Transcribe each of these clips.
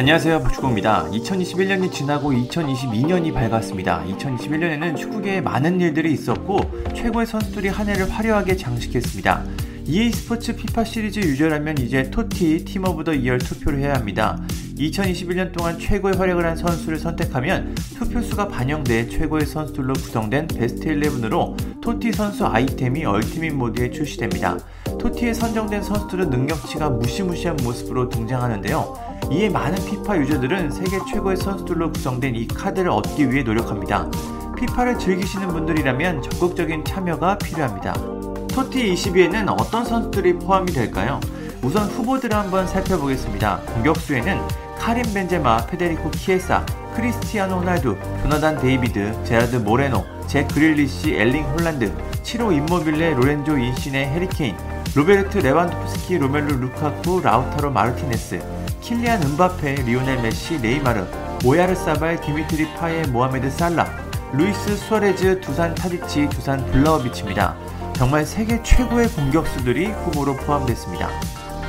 안녕하세요 박주공입니다. 2021년이 지나고 2022년이 밝았습니다. 2021년에는 축구계에 많은 일들이 있었고 최고의 선수들이 한 해를 화려하게 장식했습니다. EA 스포츠 피파 시리즈 유저라면 이제 TOTY Team of the Year 투표를 해야 합니다. 2021년 동안 최고의 활약을 한 선수를 선택하면 투표수가 반영돼 최고의 선수들로 구성된 베스트 11으로 TOTY 선수 아이템이 Ultimate 모드에 출시됩니다. TOTY에 선정된 선수들은 능력치가 무시무시한 모습으로 등장하는데요. 이에 많은 피파 유저들은 세계 최고의 선수들로 구성된 이 카드를 얻기 위해 노력합니다. 피파를 즐기시는 분들이라면 적극적인 참여가 필요합니다. TOTY 22에는 어떤 선수들이 포함이 될까요? 우선 후보들을 한번 살펴보겠습니다. 공격수에는 카림 벤제마, 페데리코 키에사, 크리스티아노 호날두, 조나단 데이비드, 제라드 모레노, 잭 그릴리시, 엘링 홀란드, 치로 인모빌레, 로렌조 인시녜, 해리 케인, 로베르트 레반도프스키, 로멜루 루카쿠, 라우타로 마르티네스, 킬리안 음바페, 리오넬 메시, 네이마르, 오야르사발, 디미트리 파에, 모하메드 살라, 루이스 수아레즈, 두산 타디치, 두산 블라호비치입니다. 정말 세계 최고의 공격수들이 후보로 포함됐습니다.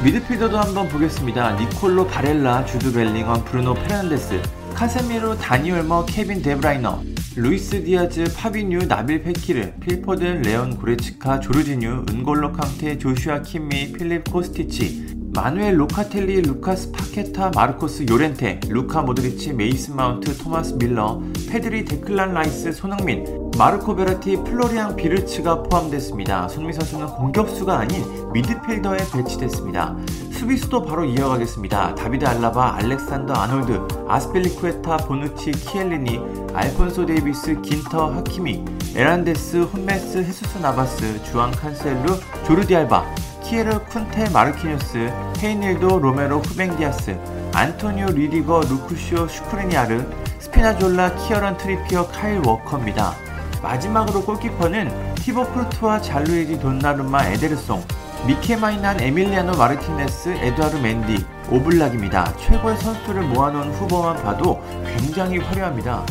미드필더도 한번 보겠습니다. 니콜로 바렐라, 주드 벨링엄, 브루노 페르난데스, 카세미로, 다니 올모, 케빈 데브라이너, 루이스 디아즈, 파비뉴, 나빌 페키르, 필포든, 레온 고레츠카, 조르지뉴, 은골로 캉테, 조슈아 키미히, 필립 코스티치, 마누엘 로카텔리, 루카스 파케타, 마르코스 요렌테, 루카 모드리치, 메이슨 마운트, 토마스 뮐러, 페드리 데클란 라이스, 손흥민, 마르코 베라티, 플로리앙 비르츠가 포함됐습니다. 손흥민 선수는 공격수가 아닌 미드필더에 배치됐습니다. 수비수도 바로 이어가겠습니다. 다비드 알라바, 알렉산더 아놀드, 아스필리쿠에타, 보누치, 키엘리니, 알폰소 데이비스, 긴터, 하키미, 에르난데스, 훔멜스, 헤수스 나바스, 주앙 칸셀루, 조르디 알바, 키에르 쿤데 마르키뉴스, 헤이닐두 로메로 후뱅디아스, 안토니오 리디거, 루쿠시오 슈크리니아르, 스피나졸라, 키어런 트리피어, 카일 워커입니다. 마지막으로 골키퍼는 티보 쿠르투아 잔루이지 돈나루마 에데르송, 미케 마이난 에밀리아노 마르티네스, 에드와르 멘디, 오블락입니다. 최고의 선수들을 모아놓은 후보만 봐도 굉장히 화려합니다.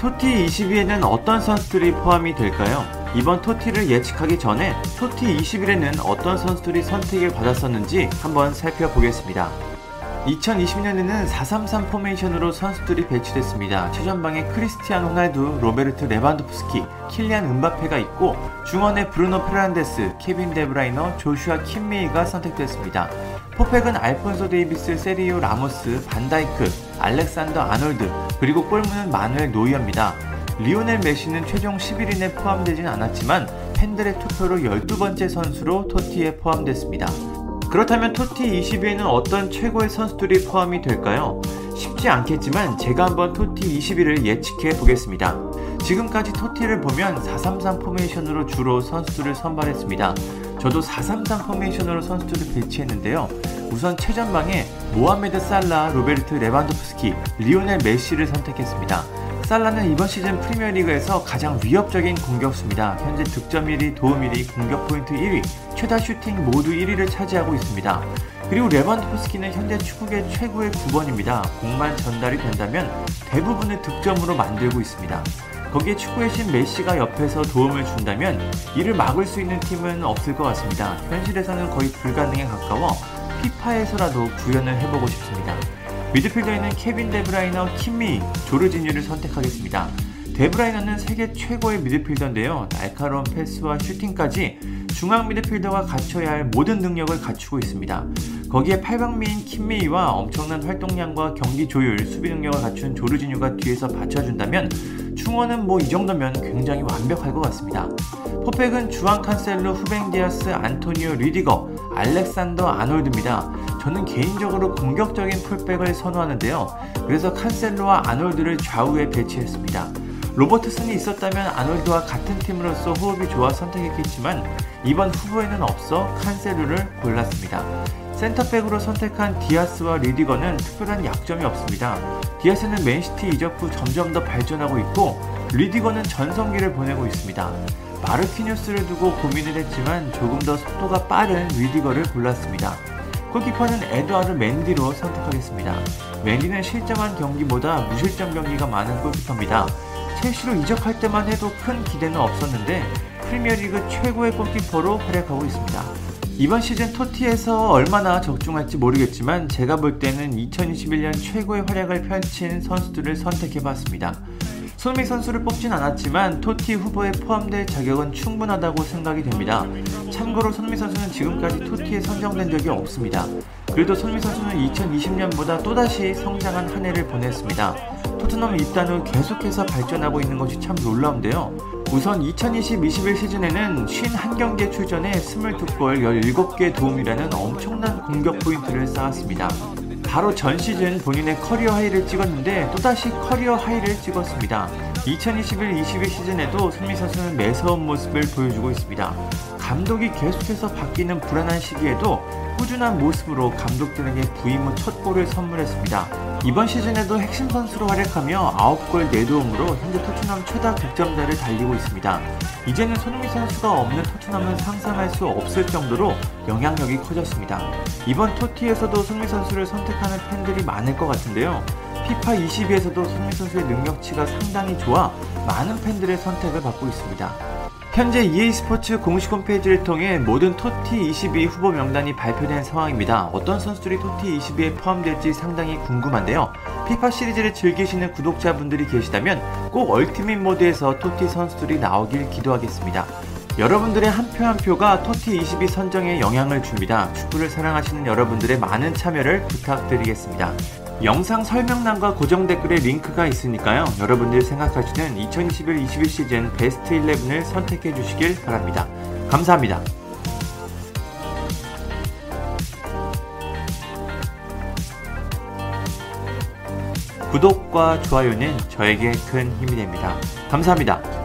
TOTY 22에는 어떤 선수들이 포함이 될까요? 이번 TOTY를 예측하기 전에 TOTY 21에는 어떤 선수들이 선택을 받았었는지 한번 살펴보겠습니다. 2020년에는 433 포메이션으로 선수들이 배치됐습니다. 최전방에 크리스티아누 호날두, 로베르트 레반도프스키, 킬리안 음바페가 있고 중원에 브루노 페르난데스, 케빈 데브라이너, 조슈아 킴메이가 선택됐습니다. 포백은 알폰소 데이비스, 세르히오 라모스, 반다이크, 알렉산더 아놀드, 그리고 골문은 마누엘 노이어입니다. 리오넬 메시는 최종 11인에 포함되진 않았지만 팬들의 투표로 12번째 선수로 TOTY에 포함됐습니다. 그렇다면 TOTY 22에는 어떤 최고의 선수들이 포함이 될까요? 쉽지 않겠지만 제가 한번 TOTY 21을 예측해 보겠습니다. 지금까지 TOTY를 보면 433 포메이션으로 주로 선수들을 선발했습니다. 저도 433 포메이션으로 선수들을 배치했는데요. 우선 최전방에 모하메드 살라, 로베르트 레반도프스키, 리오넬 메시를 선택했습니다. 살라는 이번 시즌 프리미어리그에서 가장 위협적인 공격수입니다. 현재 득점 1위, 도움 1위, 공격 포인트 1위, 최다 슈팅 모두 1위를 차지하고 있습니다. 그리고 레반도프스키는 현재 축구계 최고의 9번입니다. 공만 전달이 된다면 대부분의 득점으로 만들고 있습니다. 거기에 축구의 신 메시가 옆에서 도움을 준다면 이를 막을 수 있는 팀은 없을 것 같습니다. 현실에서는 거의 불가능에 가까워 피파에서라도 구현을 해보고 싶습니다. 미드필더에는 케빈 데브라이너, 킴미히, 조르지뉴를 선택하겠습니다. 데브라이너는 세계 최고의 미드필더인데요. 날카로운 패스와 슈팅까지 중앙 미드필더가 갖춰야 할 모든 능력을 갖추고 있습니다. 거기에 팔방미인 킴메이와 엄청난 활동량과 경기 조율, 수비 능력을 갖춘 조르지뉴가 뒤에서 받쳐준다면 충원은 뭐 이 정도면 굉장히 완벽할 것 같습니다. 포팩은 주앙 칸셀로, 후뱅디아스, 안토니오 리디거, 알렉산더 아놀드입니다. 저는 개인적으로 공격적인 풀백을 선호하는데요. 그래서 칸셀로와 아놀드를 좌우에 배치했습니다. 로버트슨이 있었다면 아놀드와 같은 팀으로서 호흡이 좋아 선택했겠지만 이번 후보에는 없어 칸셀루를 골랐습니다. 센터백으로 선택한 디아스와 리디거는 특별한 약점이 없습니다. 디아스는 맨시티 이적 후 점점 더 발전하고 있고 리디거는 전성기를 보내고 있습니다. 마르키뉴스를 두고 고민을 했지만 조금 더 속도가 빠른 리디거를 골랐습니다. 골키퍼는 에드와르 멘디로 선택하겠습니다. 맨디는 실점한 경기보다 무실점 경기가 많은 골키퍼입니다. 첼시로 이적할 때만 해도 큰 기대는 없었는데 프리미어리그 최고의 골키퍼로 활약하고 있습니다. 이번 시즌 토티에서 얼마나 적중할지 모르겠지만 제가 볼 때는 2021년 최고의 활약을 펼친 선수들을 선택해봤습니다. 손흥민 선수를 뽑진 않았지만 토티 후보에 포함될 자격은 충분하다고 생각이 됩니다. 참고로 손흥민 선수는 지금까지 토티에 선정된 적이 없습니다. 그래도 손흥민 선수는 2020년보다 또다시 성장한 한 해를 보냈습니다. 토트넘 입단 후 계속해서 발전하고 있는 것이 참 놀라운데요. 우선 2020-21 시즌에는 51경기에 출전해 22골 17개 도움이라는 엄청난 공격 포인트를 쌓았습니다. 바로 전 시즌 본인의 커리어 하이를 찍었는데 또다시 커리어 하이를 찍었습니다. 2021-22 시즌에도 손흥민 선수는 매서운 모습을 보여주고 있습니다. 감독이 계속해서 바뀌는 불안한 시기에도 꾸준한 모습으로 감독들에게 부임 후 첫 골을 선물했습니다. 이번 시즌에도 핵심 선수로 활약하며 9골 4도움으로 현재 토트넘 최다 득점자를 달리고 있습니다. 이제는 손흥민 선수가 없는 토트넘은 상상할 수 없을 정도로 영향력이 커졌습니다. 이번 토티에서도 손흥민 선수를 선택하는 팬들이 많을 것 같은데요. 피파 22에서도 손흥민 선수의 능력치가 상당히 좋아 많은 팬들의 선택을 받고 있습니다. 현재 EA 스포츠 공식 홈페이지를 통해 모든 토티 22 후보 명단이 발표된 상황입니다. 어떤 선수들이 토티 22에 포함될지 상당히 궁금한데요. 피파 시리즈를 즐기시는 구독자분들이 계시다면 꼭 얼티밋 모드에서 토티 선수들이 나오길 기도하겠습니다. 여러분들의 한 표한 표가 토티 22 선정에 영향을 줍니다. 축구를 사랑하시는 여러분들의 많은 참여를 부탁드리겠습니다. 영상 설명란과 고정 댓글에 링크가 있으니까요. 여러분들이 생각하시는 2021-21 시즌 베스트 11을 선택해 주시길 바랍니다. 감사합니다. 구독과 좋아요는 저에게 큰 힘이 됩니다. 감사합니다.